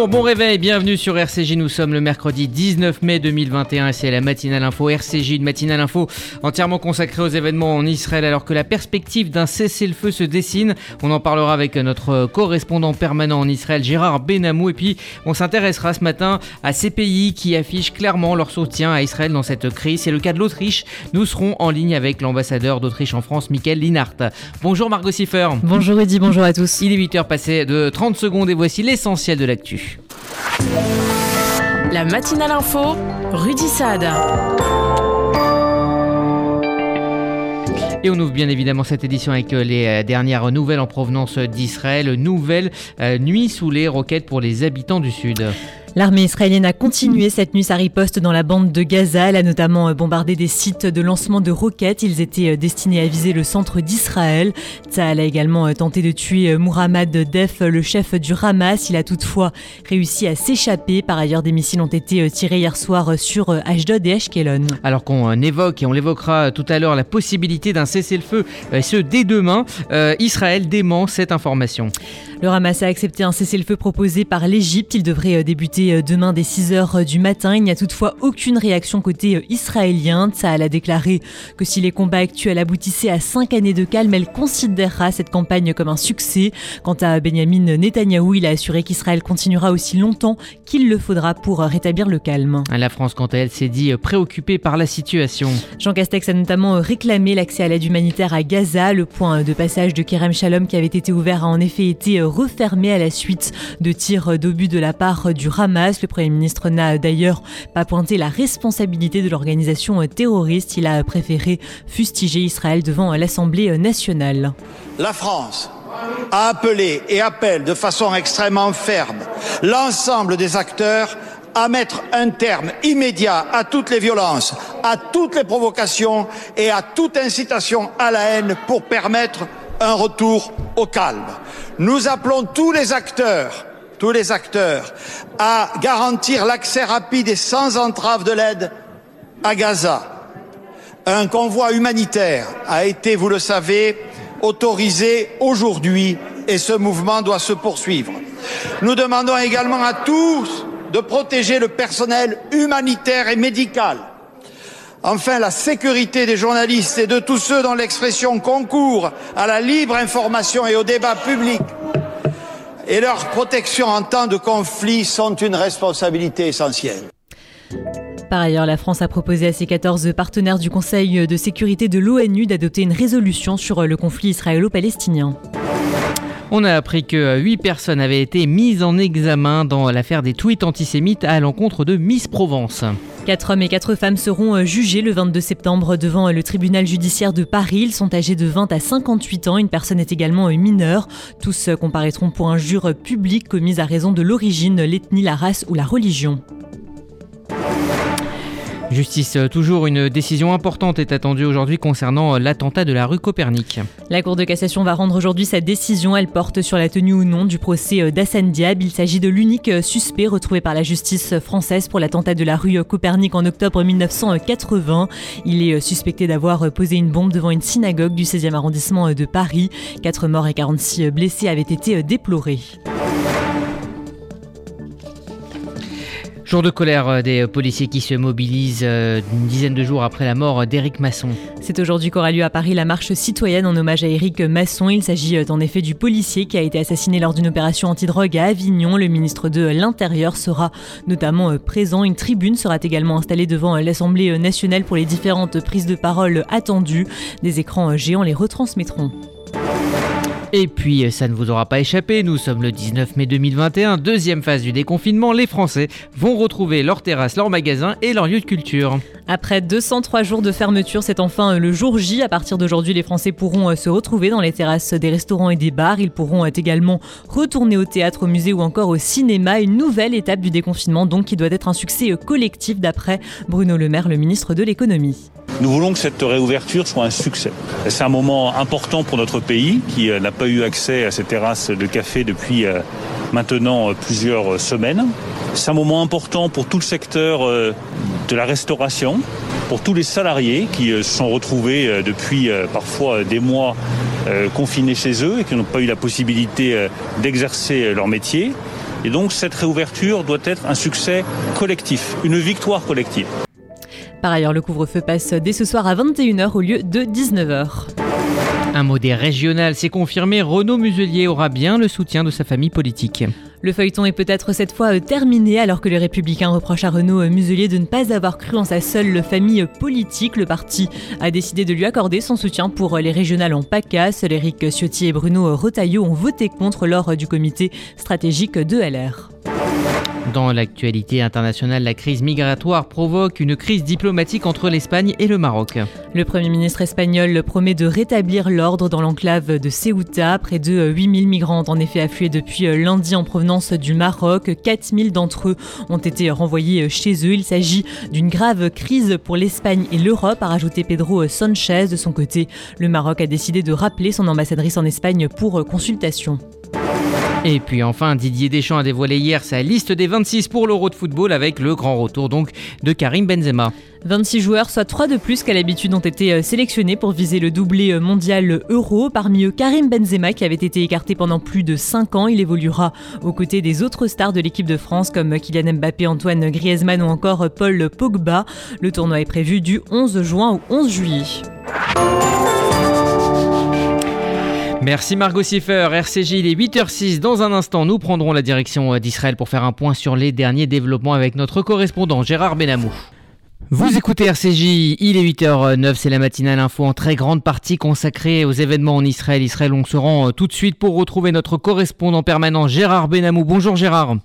Bonjour, bon réveil, bienvenue sur RCJ. Nous sommes le mercredi 19 mai 2021 et c'est la matinale info RCJ, une matinale info entièrement consacrée aux événements en Israël alors que la perspective d'un cessez-le-feu se dessine. On en parlera avec notre correspondant permanent en Israël, Gérard Benamou. Et puis on s'intéressera ce matin à ces pays qui affichent clairement leur soutien à Israël dans cette crise. C'est le cas de l'Autriche. Nous serons en ligne avec l'ambassadeur d'Autriche en France, Michael Linhart. Bonjour Margot Siffer. Bonjour Rudy, bonjour à tous. Il est 8h passé de 30 secondes et voici l'essentiel de l'actu. La matinale info, Rudy Saad. Et on ouvre bien évidemment cette édition avec euh, les euh, dernières nouvelles en provenance d'Israël. Nouvelle euh, nuit sous les roquettes pour les habitants du Sud. L'armée israélienne a continué cette nuit sa riposte dans la bande de Gaza. Elle a notamment euh, bombardé des sites de lancement de roquettes. Ils étaient euh, destinés à viser le centre d'Israël. Tzahal a également euh, tenté de tuer Mohammad Def, le chef du Hamas. Il a toutefois réussi à s'échapper. Par ailleurs, des missiles ont été tirés hier soir sur Ashdod et Ashkelon. Alors qu'on évoque, et on l'évoquera tout à l'heure, la possibilité d'un cessez-le-feu, ce dès demain, Israël dément cette information. Le Hamas a accepté un cessez-le-feu proposé par l'Égypte. Il devrait débuter euh, demain dès 6h euh, du matin. Il n'y a toutefois aucune réaction côté euh, israélien. Tsahal a déclaré que si les combats actuels aboutissaient à 5 années de calme, elle considérera cette campagne comme un succès. Quant à Benjamin Netanyahou, il a assuré qu'Israël continuera aussi longtemps qu'il le faudra pour rétablir le calme. La France, quant à elle, s'est dit préoccupée par la situation. Jean Castex a notamment réclamé l'accès à l'aide humanitaire à Gaza. Le point de passage de Kerem Shalom qui avait été ouvert a en effet été refermé à la suite de tirs d'obus de la part du Hamas le Premier ministre n'a d'ailleurs pas pointé la responsabilité de l'organisation terroriste. Il a préféré fustiger Israël devant l'Assemblée nationale. La France a appelé et appelle de façon extrêmement ferme l'ensemble des acteurs à mettre un terme immédiat à toutes les violences, à toutes les provocations et à toute incitation à la haine pour permettre un retour au calme. Nous appelons tous les acteurs tous les acteurs à garantir l'accès rapide et sans entrave de l'aide à Gaza. Un convoi humanitaire a été, vous le savez, autorisé aujourd'hui et ce mouvement doit se poursuivre. Nous demandons également à tous de protéger le personnel humanitaire et médical. Enfin, la sécurité des journalistes et de tous ceux dont l'expression concourt à la libre information et au débat public et leur protection en temps de conflit sont une responsabilité essentielle. Par ailleurs, la France a proposé à ses 14 partenaires du Conseil de sécurité de l'ONU d'adopter une résolution sur le conflit israélo-palestinien. On a appris que 8 personnes avaient été mises en examen dans l'affaire des tweets antisémites à l'encontre de Miss Provence. Quatre hommes et quatre femmes seront euh, jugés le 22 septembre devant euh, le tribunal judiciaire de Paris. Ils sont âgés de 20 à 58 ans. Une personne est également euh, mineure. Tous comparaîtront pour un jure public commis à raison de l'origine, l'ethnie, la race ou la religion. Justice, euh, toujours une décision importante est attendue aujourd'hui concernant euh, l'attentat de la rue Copernic. La Cour de cassation va rendre aujourd'hui sa décision. Elle porte sur la tenue ou non du procès euh, d'Hassan Diab. Il s'agit de l'unique suspect retrouvé par la justice française pour l'attentat de la rue Copernic en octobre 1980. Il est suspecté d'avoir posé une bombe devant une synagogue du 16e arrondissement de Paris. Quatre morts et 46 blessés avaient été déplorés. Jour de colère euh, des policiers qui se mobilisent euh, une dizaine de jours après la mort d'Éric Masson. C'est aujourd'hui qu'aura lieu à Paris la marche citoyenne en hommage à Éric Masson. Il s'agit euh, en effet du policier qui a été assassiné lors d'une opération antidrogue à Avignon. Le ministre de l'Intérieur sera notamment présent. Une tribune sera également installée devant l'Assemblée nationale pour les différentes prises de parole attendues. Des écrans géants les retransmettront. Et puis, ça ne vous aura pas échappé, nous sommes le 19 mai 2021, deuxième phase du déconfinement. Les Français vont retrouver leurs terrasses, leurs magasins et leurs lieux de culture. Après 203 jours de fermeture, c'est enfin le jour J. À partir d'aujourd'hui, les Français pourront euh, se retrouver dans les terrasses des restaurants et des bars. Ils pourront euh, également retourner au théâtre, au musée ou encore au cinéma. Une nouvelle étape du déconfinement, donc, qui doit être un succès euh, collectif, d'après Bruno Le Maire, le ministre de l'économie. Nous voulons que cette réouverture soit un succès. C'est un moment important pour notre pays qui n'a pas eu accès à ces terrasses de café depuis maintenant plusieurs semaines. C'est un moment important pour tout le secteur de la restauration, pour tous les salariés qui se sont retrouvés depuis parfois des mois confinés chez eux et qui n'ont pas eu la possibilité d'exercer leur métier. Et donc cette réouverture doit être un succès collectif, une victoire collective. Par ailleurs, le couvre-feu passe dès ce soir à 21h au lieu de 19h. Un mot des régionales, c'est confirmé, Renaud Muselier aura bien le soutien de sa famille politique. Le feuilleton est peut-être cette fois euh, terminé alors que les républicains reprochent à Renaud euh, Muselier de ne pas avoir cru en sa seule famille politique. Le parti a décidé de lui accorder son soutien pour les régionales en PACA. Seul Éric Ciotti et Bruno Retailleau ont voté contre lors du comité stratégique de LR. Dans l'actualité internationale, la crise migratoire provoque une crise diplomatique entre l'Espagne et le Maroc. Le Premier ministre espagnol promet de rétablir l'ordre dans l'enclave de Ceuta. Près de 8000 migrants ont en effet afflué depuis lundi en provenance du Maroc. 4000 d'entre eux ont été renvoyés chez eux. Il s'agit d'une grave crise pour l'Espagne et l'Europe, a rajouté Pedro Sanchez. De son côté, le Maroc a décidé de rappeler son ambassadrice en Espagne pour consultation. Et puis enfin, Didier Deschamps a dévoilé hier sa liste des 26 pour l'Euro de football avec le grand retour donc de Karim Benzema. 26 joueurs, soit 3 de plus qu'à l'habitude, ont été euh, sélectionnés pour viser le doublé euh, mondial euro. Parmi eux, Karim Benzema, qui avait été écarté pendant plus de 5 ans. Il évoluera aux côtés des autres stars de l'équipe de France, comme Kylian Mbappé, Antoine Griezmann ou encore Paul Pogba. Le tournoi est prévu du 11 juin au 11 juillet. Merci Margot Siffer, RCJ, il est 8h06. Dans un instant, nous prendrons la direction euh, d'Israël pour faire un point sur les derniers développements avec notre correspondant Gérard Benamou. Vous écoutez RCJ, il est 8h09, c'est la matinale info en très grande partie consacrée aux événements en Israël. Israël, on se rend euh, tout de suite pour retrouver notre correspondant permanent Gérard Benamou. Bonjour Gérard.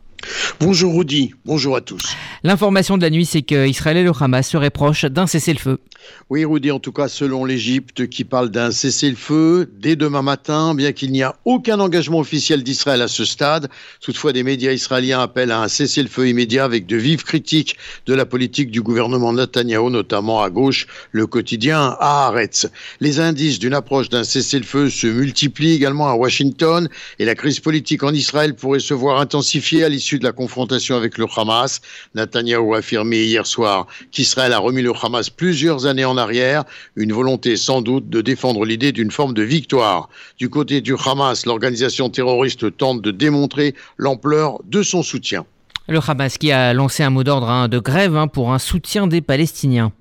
Bonjour Rudy, bonjour à tous. L'information de la nuit, c'est qu'Israël et le Hamas seraient proches d'un cessez-le-feu. Oui, Rudy, en tout cas, selon l'Égypte, qui parle d'un cessez-le-feu dès demain matin, bien qu'il n'y a aucun engagement officiel d'Israël à ce stade. Toutefois, des médias israéliens appellent à un cessez-le-feu immédiat avec de vives critiques de la politique du gouvernement Netanyahou, notamment à gauche, le quotidien Haaretz. Les indices d'une approche d'un cessez-le-feu se multiplient également à Washington et la crise politique en Israël pourrait se voir intensifiée à l'issue de la confrontation avec le Hamas. Netanyahou a affirmé hier soir qu'Israël a remis le Hamas plusieurs années en arrière, une volonté sans doute de défendre l'idée d'une forme de victoire. Du côté du Hamas, l'organisation terroriste tente de démontrer l'ampleur de son soutien. Le Hamas qui a lancé un mot d'ordre hein, de grève hein, pour un soutien des Palestiniens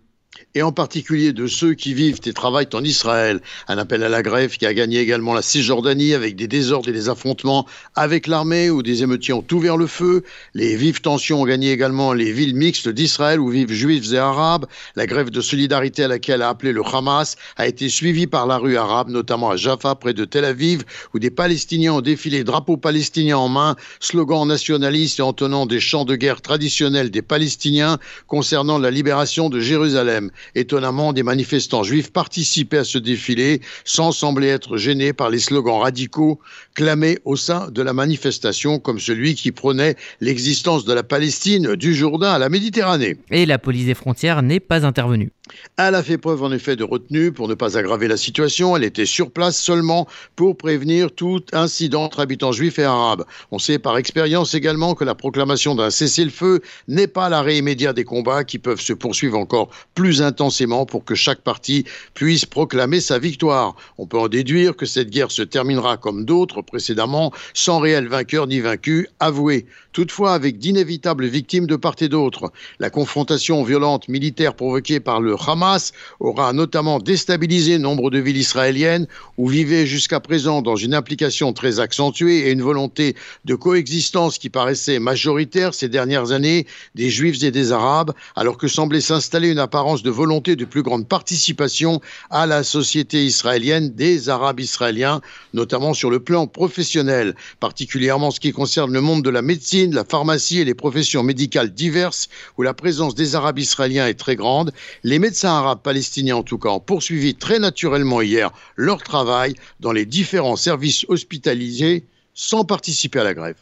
et en particulier de ceux qui vivent et travaillent en Israël. Un appel à la grève qui a gagné également la Cisjordanie avec des désordres et des affrontements avec l'armée où des émeutiers ont ouvert le feu. Les vives tensions ont gagné également les villes mixtes d'Israël où vivent juifs et arabes. La grève de solidarité à laquelle a appelé le Hamas a été suivie par la rue arabe, notamment à Jaffa près de Tel Aviv où des Palestiniens ont défilé drapeaux palestiniens en main, slogans nationalistes et entonnant des chants de guerre traditionnels des Palestiniens concernant la libération de Jérusalem. Étonnamment, des manifestants juifs participaient à ce défilé sans sembler être gênés par les slogans radicaux clamés au sein de la manifestation, comme celui qui prônait l'existence de la Palestine du Jourdain à la Méditerranée. Et la police des frontières n'est pas intervenue. Elle a fait preuve en effet de retenue pour ne pas aggraver la situation. Elle était sur place seulement pour prévenir tout incident entre habitants juifs et arabes. On sait par expérience également que la proclamation d'un cessez-le-feu n'est pas l'arrêt immédiat des combats qui peuvent se poursuivre encore plus intensément pour que chaque partie puisse proclamer sa victoire. On peut en déduire que cette guerre se terminera comme d'autres précédemment sans réel vainqueur ni vaincu avoué. Toutefois, avec d'inévitables victimes de part et d'autre. La confrontation violente militaire provoquée par le Hamas aura notamment déstabilisé nombre de villes israéliennes où vivaient jusqu'à présent dans une implication très accentuée et une volonté de coexistence qui paraissait majoritaire ces dernières années des Juifs et des Arabes, alors que semblait s'installer une apparence de volonté de plus grande participation à la société israélienne des Arabes israéliens, notamment sur le plan professionnel, particulièrement en ce qui concerne le monde de la médecine, la pharmacie et les professions médicales diverses où la présence des Arabes israéliens est très grande. Les médecins arabes palestiniens, en tout cas, ont poursuivi très naturellement hier leur travail dans les différents services hospitalisés sans participer à la grève.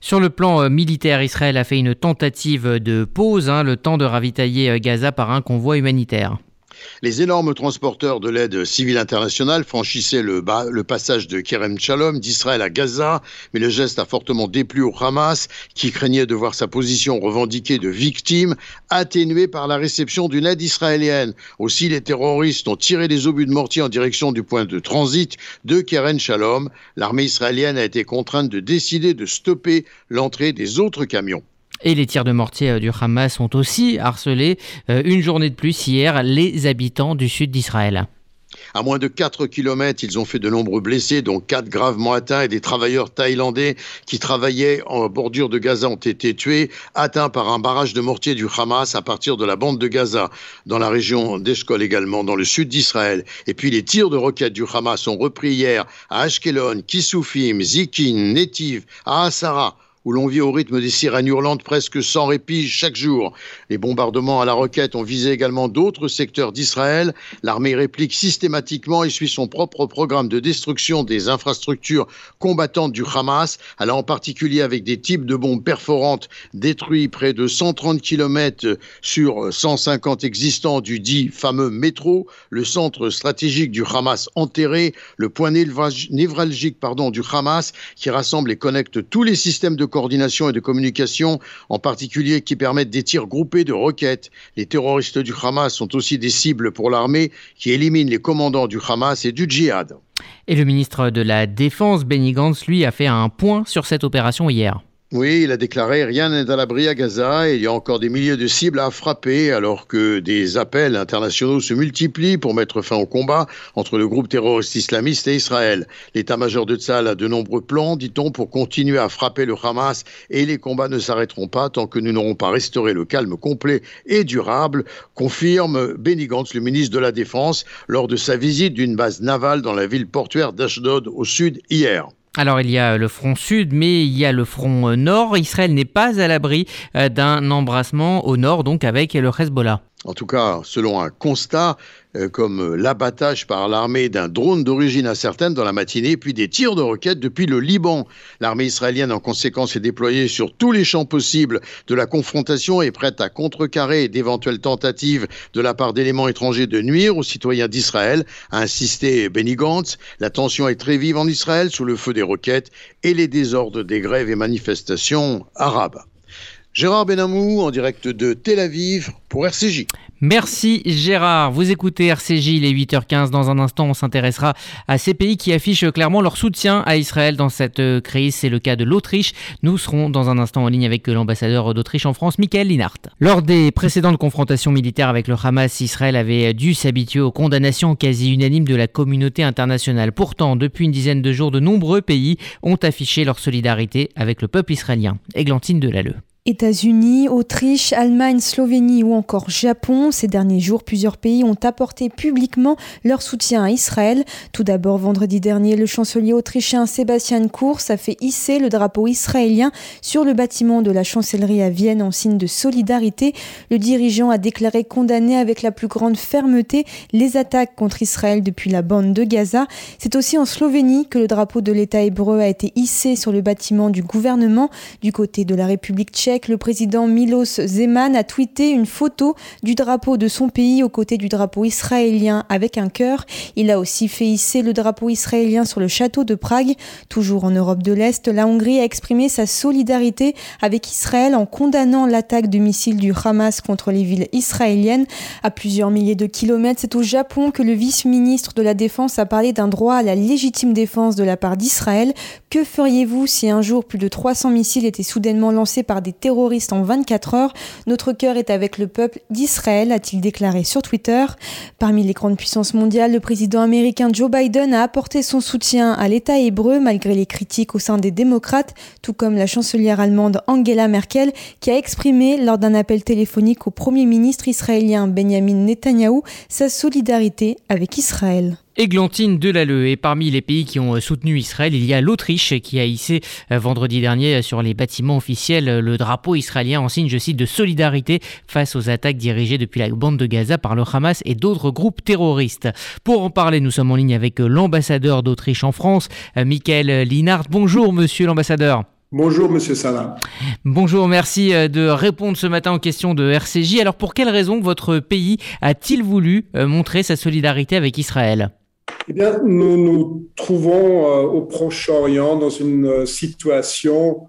Sur le plan euh, militaire, Israël a fait une tentative de pause, hein, le temps de ravitailler euh, Gaza par un convoi humanitaire. Les énormes transporteurs de l'aide civile internationale franchissaient le, passage de Kerem Shalom d'Israël à Gaza, mais le geste a fortement déplu au Hamas, qui craignait de voir sa position revendiquée de victime atténuée par la réception d'une aide israélienne. Aussi, les terroristes ont tiré des obus de mortier en direction du point de transit de Kerem Shalom. L'armée israélienne a été contrainte de décider de stopper l'entrée des autres camions. Et les tirs de mortier euh, du Hamas ont aussi harcelé euh, une journée de plus hier les habitants du sud d'Israël. À moins de 4 km, ils ont fait de nombreux blessés, dont 4 gravement atteints et des travailleurs thaïlandais qui travaillaient en bordure de Gaza ont été tués, atteints par un barrage de mortier du Hamas à partir de la bande de Gaza, dans la région d'Eshkol également, dans le sud d'Israël. Et puis les tirs de roquettes du Hamas ont repris hier à Ashkelon, Kisufim, Zikin, Netiv, à Asara, où l'on vit au rythme des sirènes hurlantes presque sans répit chaque jour. Les bombardements à la roquette ont visé également d'autres secteurs d'Israël. L'armée réplique systématiquement et suit son propre programme de destruction des infrastructures combattantes du Hamas, allant en particulier avec des types de bombes perforantes détruits près de 130 km sur 150 existants du dit fameux métro, le centre stratégique du Hamas enterré, le point névralgique pardon, du Hamas qui rassemble et connecte tous les systèmes de coordination et de communication, en particulier qui permettent des tirs groupés de roquettes. Les terroristes du Hamas sont aussi des cibles pour l'armée qui élimine les commandants du Hamas et du djihad. Et le ministre de la Défense, Benny Gantz, lui, a fait un point sur cette opération hier. Oui, il a déclaré rien n'est à l'abri à Gaza et il y a encore des milliers de cibles à frapper alors que des appels internationaux se multiplient pour mettre fin au combat entre le groupe terroriste islamiste et Israël. L'état-major de Tzal a de nombreux plans, dit-on, pour continuer à frapper le Hamas et les combats ne s'arrêteront pas tant que nous n'aurons pas restauré le calme complet et durable, confirme Benny Gantz, le ministre de la Défense, lors de sa visite d'une base navale dans la ville portuaire d'Ashdod au sud hier. Alors il y a le front sud, mais il y a le front euh, nord. Israël n'est pas à l'abri euh, d'un embrassement au nord, donc avec le Hezbollah. En tout cas, selon un constat, euh, comme l'abattage par l'armée d'un drone d'origine incertaine dans la matinée, puis des tirs de roquettes depuis le Liban. L'armée israélienne, en conséquence, est déployée sur tous les champs possibles de la confrontation et prête à contrecarrer d'éventuelles tentatives de la part d'éléments étrangers de nuire aux citoyens d'Israël, a insisté Benny. La tension est très vive en Israël sous le feu des roquettes et les désordres des grèves et manifestations arabes. Gérard Benamou en direct de Tel Aviv pour RCJ. Merci Gérard. Vous écoutez RCJ, il est 8h15. Dans un instant, on s'intéressera à ces pays qui affichent clairement leur soutien à Israël dans cette euh, crise. C'est le cas de l'Autriche. Nous serons dans un instant en ligne avec l'ambassadeur d'Autriche en France, Michael Linhart. Lors des précédentes confrontations militaires avec le Hamas, Israël avait dû s'habituer aux condamnations quasi unanimes de la communauté internationale. Pourtant, depuis une dizaine de jours, de nombreux pays ont affiché leur solidarité avec le peuple israélien. Églantine Delalleux. États-Unis, Autriche, Allemagne, Slovénie ou encore Japon. Ces derniers jours, plusieurs pays ont apporté publiquement leur soutien à Israël. Tout d'abord, vendredi dernier, le chancelier autrichien Sébastien Kurz a fait hisser le drapeau israélien sur le bâtiment de la chancellerie à Vienne en signe de solidarité. Le dirigeant a déclaré condamner avec la plus grande fermeté les attaques contre Israël depuis la bande de Gaza. C'est aussi en Slovénie que le drapeau de l'État hébreu a été hissé sur le bâtiment du gouvernement. Du côté de la République tchèque, le président Milos Zeman a tweeté une photo du drapeau de son pays aux côtés du drapeau israélien avec un cœur. Il a aussi fait hisser le drapeau israélien sur le château de Prague. Toujours en Europe de l'Est, la Hongrie a exprimé sa solidarité avec Israël en condamnant l'attaque de missiles du Hamas contre les villes israéliennes. À plusieurs milliers de kilomètres, c'est au Japon que le vice-ministre de la Défense a parlé d'un droit à la légitime défense de la part d'Israël. Que feriez-vous si un jour plus de 300 missiles étaient soudainement lancés par des terroristes en 24 heures. Notre cœur est avec le peuple d'Israël, a-t-il déclaré sur Twitter. Parmi les grandes puissances mondiales, le président américain Joe Biden a apporté son soutien à l'État hébreu malgré les critiques au sein des démocrates, tout comme la chancelière allemande Angela Merkel qui a exprimé lors d'un appel téléphonique au premier ministre israélien Benjamin Netanyahou sa solidarité avec Israël. Églantine Delalleux. Et parmi les pays qui ont euh, soutenu Israël, il y a l'Autriche qui a hissé euh, vendredi dernier euh, sur les bâtiments officiels le drapeau israélien en signe, je cite, de solidarité face aux attaques dirigées depuis la bande de Gaza par le Hamas et d'autres groupes terroristes. Pour en parler, nous sommes en ligne avec l'ambassadeur d'Autriche en France, Michael Linhart. Bonjour, monsieur l'ambassadeur. Bonjour, monsieur Salah. Bonjour, merci de répondre ce matin aux questions de RCJ. Alors, pour quelle raison votre pays a-t-il voulu montrer sa solidarité avec Israël? Eh bien, nous nous trouvons au Proche-Orient dans une situation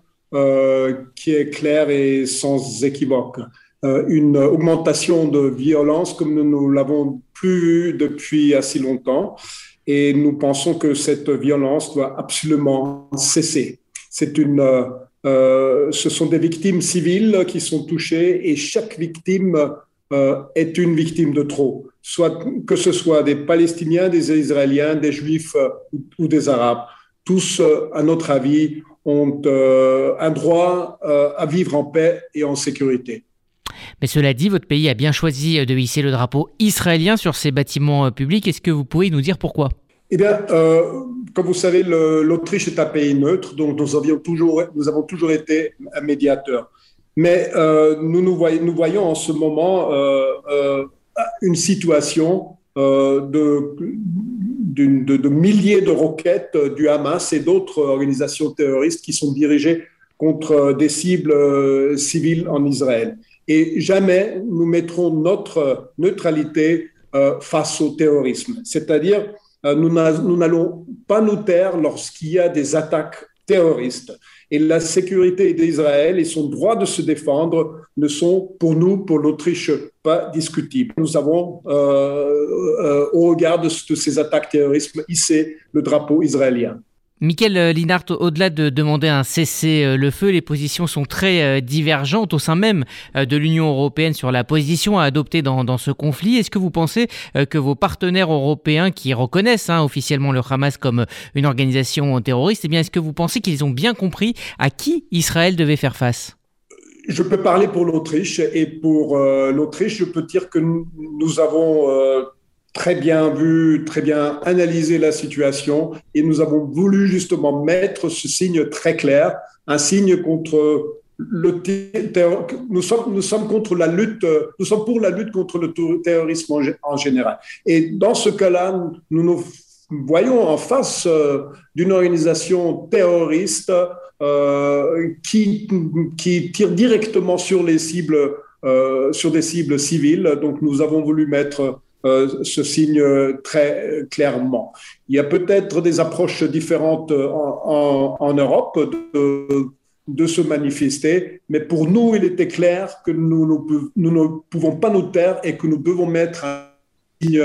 qui est claire et sans équivoque. une augmentation de violence comme nous ne l'avons plus vu depuis assez longtemps et nous pensons que cette violence doit absolument cesser. C'est une, euh, euh, ce sont des victimes civiles qui sont touchées et chaque victime euh, est une victime de trop, soit que ce soit des Palestiniens, des Israéliens, des Juifs ou, des Arabes. Tous, à notre avis, ont un droit à vivre en paix et en sécurité. Mais cela dit, votre pays a bien choisi de hisser le drapeau israélien sur ses bâtiments publics. Est-ce que vous pouvez nous dire pourquoi? Eh bien, euh, comme vous savez, l'Autriche est un pays neutre, donc nous, avions toujours, nous avons toujours été un médiateur. Mais euh, nous, nous, voyons, nous, voyons, en ce moment euh, une situation de, de, de, milliers de roquettes du Hamas et d'autres organisations terroristes qui sont dirigées contre des cibles civiles en Israël. Et jamais nous mettrons notre neutralité face au terrorisme. C'est-à-dire, euh, nous n'allons pas nous taire lorsqu'il y a des attaques terroristes. Et la sécurité d'Israël et son droit de se défendre ne sont pour nous, pour l'Autriche, pas discutibles. Nous avons, euh, euh, au regard de, de ces attaques terroristes, hissé le drapeau israélien. Michael euh, Linhart, au-delà de demander un cessez-le-feu, les positions sont très euh, divergentes au sein même euh, de l'Union européenne sur la position à adopter dans, ce conflit. Est-ce que vous pensez que vos partenaires européens qui reconnaissent hein, officiellement le Hamas comme une organisation terroriste, eh bien, est-ce que vous pensez qu'ils ont bien compris à qui Israël devait faire face? Je peux parler pour l'Autriche et pour l'Autriche, je peux dire que nous avons très bien vu, très bien analysé la situation et nous avons voulu justement mettre ce signe très clair, un signe contre le. Nous sommes, nous sommes contre la lutte, nous sommes pour la lutte contre le terrorisme en, général. Et dans ce cas-là, nous nous voyons en face euh, d'une organisation terroriste euh, qui, qui tire directement sur les cibles, euh, sur des cibles civiles. Donc, nous avons voulu mettre euh, se signe très clairement. Il y a peut-être des approches différentes en, Europe de, se manifester, mais pour nous, il était clair que nous, ne pouvons pas nous taire et que nous devons mettre un signe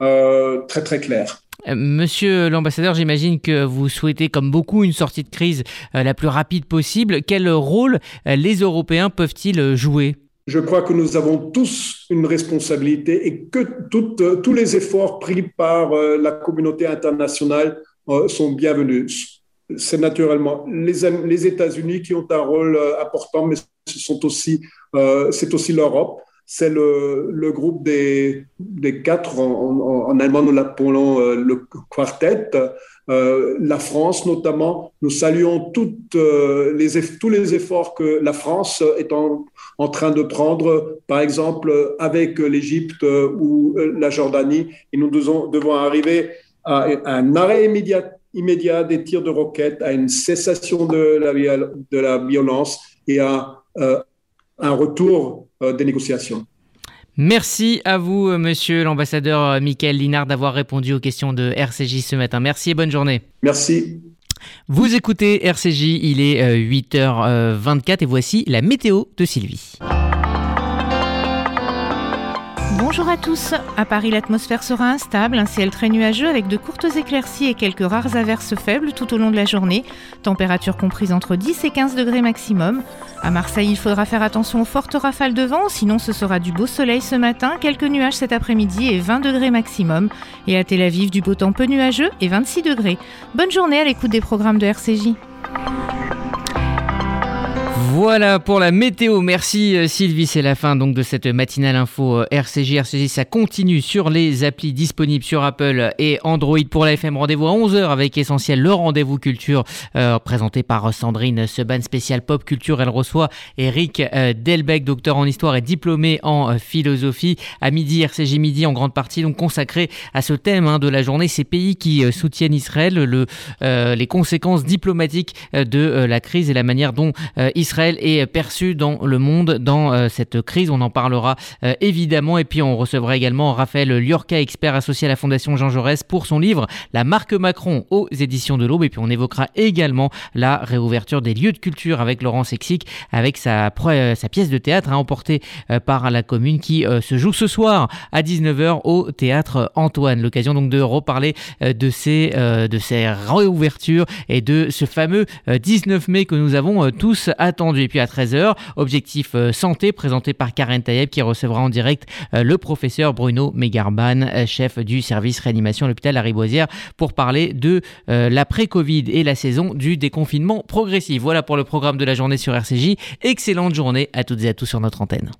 euh, très très clair. Euh, monsieur l'ambassadeur, j'imagine que vous souhaitez, comme beaucoup, une sortie de crise la plus rapide possible. Quel rôle les Européens peuvent-ils jouer? Je crois que nous avons tous une responsabilité et que euh, tous les efforts pris par euh, la communauté internationale euh, sont bienvenus. C'est naturellement les, États-Unis qui ont un rôle important, mais ce sont aussi, c'est aussi l'Europe. C'est le, groupe des, quatre, en, en, allemand nous l'appelons le quartet, la France notamment. Nous saluons les, tous les efforts que la France est en, train de prendre, par exemple, avec l'Égypte ou la Jordanie. Et nous devons, arriver à un arrêt immédiat, des tirs de roquettes, à une cessation de la, violence et à euh, un retour euh, des négociations. Merci à vous, monsieur l'ambassadeur Michael Linard, d'avoir répondu aux questions de RCJ ce matin. Merci et bonne journée. Merci. Vous écoutez RCJ, il est 8h24 euh, et voici la météo de Sylvie. Bonjour à tous. À Paris, l'atmosphère sera instable, un ciel très nuageux avec de courtes éclaircies et quelques rares averses faibles tout au long de la journée. Température comprise entre 10 et 15 degrés maximum. À Marseille, il faudra faire attention aux fortes rafales de vent, sinon ce sera du beau soleil ce matin, quelques nuages cet après-midi et 20 degrés maximum. Et à Tel Aviv, du beau temps peu nuageux et 26 degrés. Bonne journée à l'écoute des programmes de RCJ. Voilà pour la météo. Merci euh, Sylvie. C'est la fin donc de cette matinale info euh, RCJ. RCJ, ça continue sur les applis disponibles sur Apple et Android pour la FM. Rendez-vous à 11h avec Essentiel, le rendez-vous culture euh, présenté par Sandrine Seban, spécial pop culture. Elle reçoit Eric Delbecq, docteur en histoire et diplômé en philosophie. À midi, RCJ midi en grande partie donc consacré à ce thème hein, de la journée, ces pays qui soutiennent Israël, le, les conséquences diplomatiques de la crise et la manière dont Israël est perçu dans le monde dans euh, cette crise. On en parlera euh, évidemment. Et puis on recevra également Raphaël Liorca, expert associé à la Fondation Jean Jaurès, pour son livre La marque Macron aux éditions de l'Aube. Et puis on évoquera également la réouverture des lieux de culture avec Laurent Sexic, avec sa, euh, sa pièce de théâtre hein, emportée par la commune qui se joue ce soir à 19h au théâtre Antoine. L'occasion donc de reparler de ces, de ces réouvertures et de ce fameux 19 mai que nous avons tous attendu. Et puis à 13h, objectif euh, santé présenté par Karen Tayeb qui recevra en direct euh, le professeur Bruno Megarban, euh, chef du service réanimation à l'hôpital Lariboisière, pour parler de l'après-Covid et la saison du déconfinement progressif. Voilà pour le programme de la journée sur RCJ. Excellente journée à toutes et à tous sur notre antenne.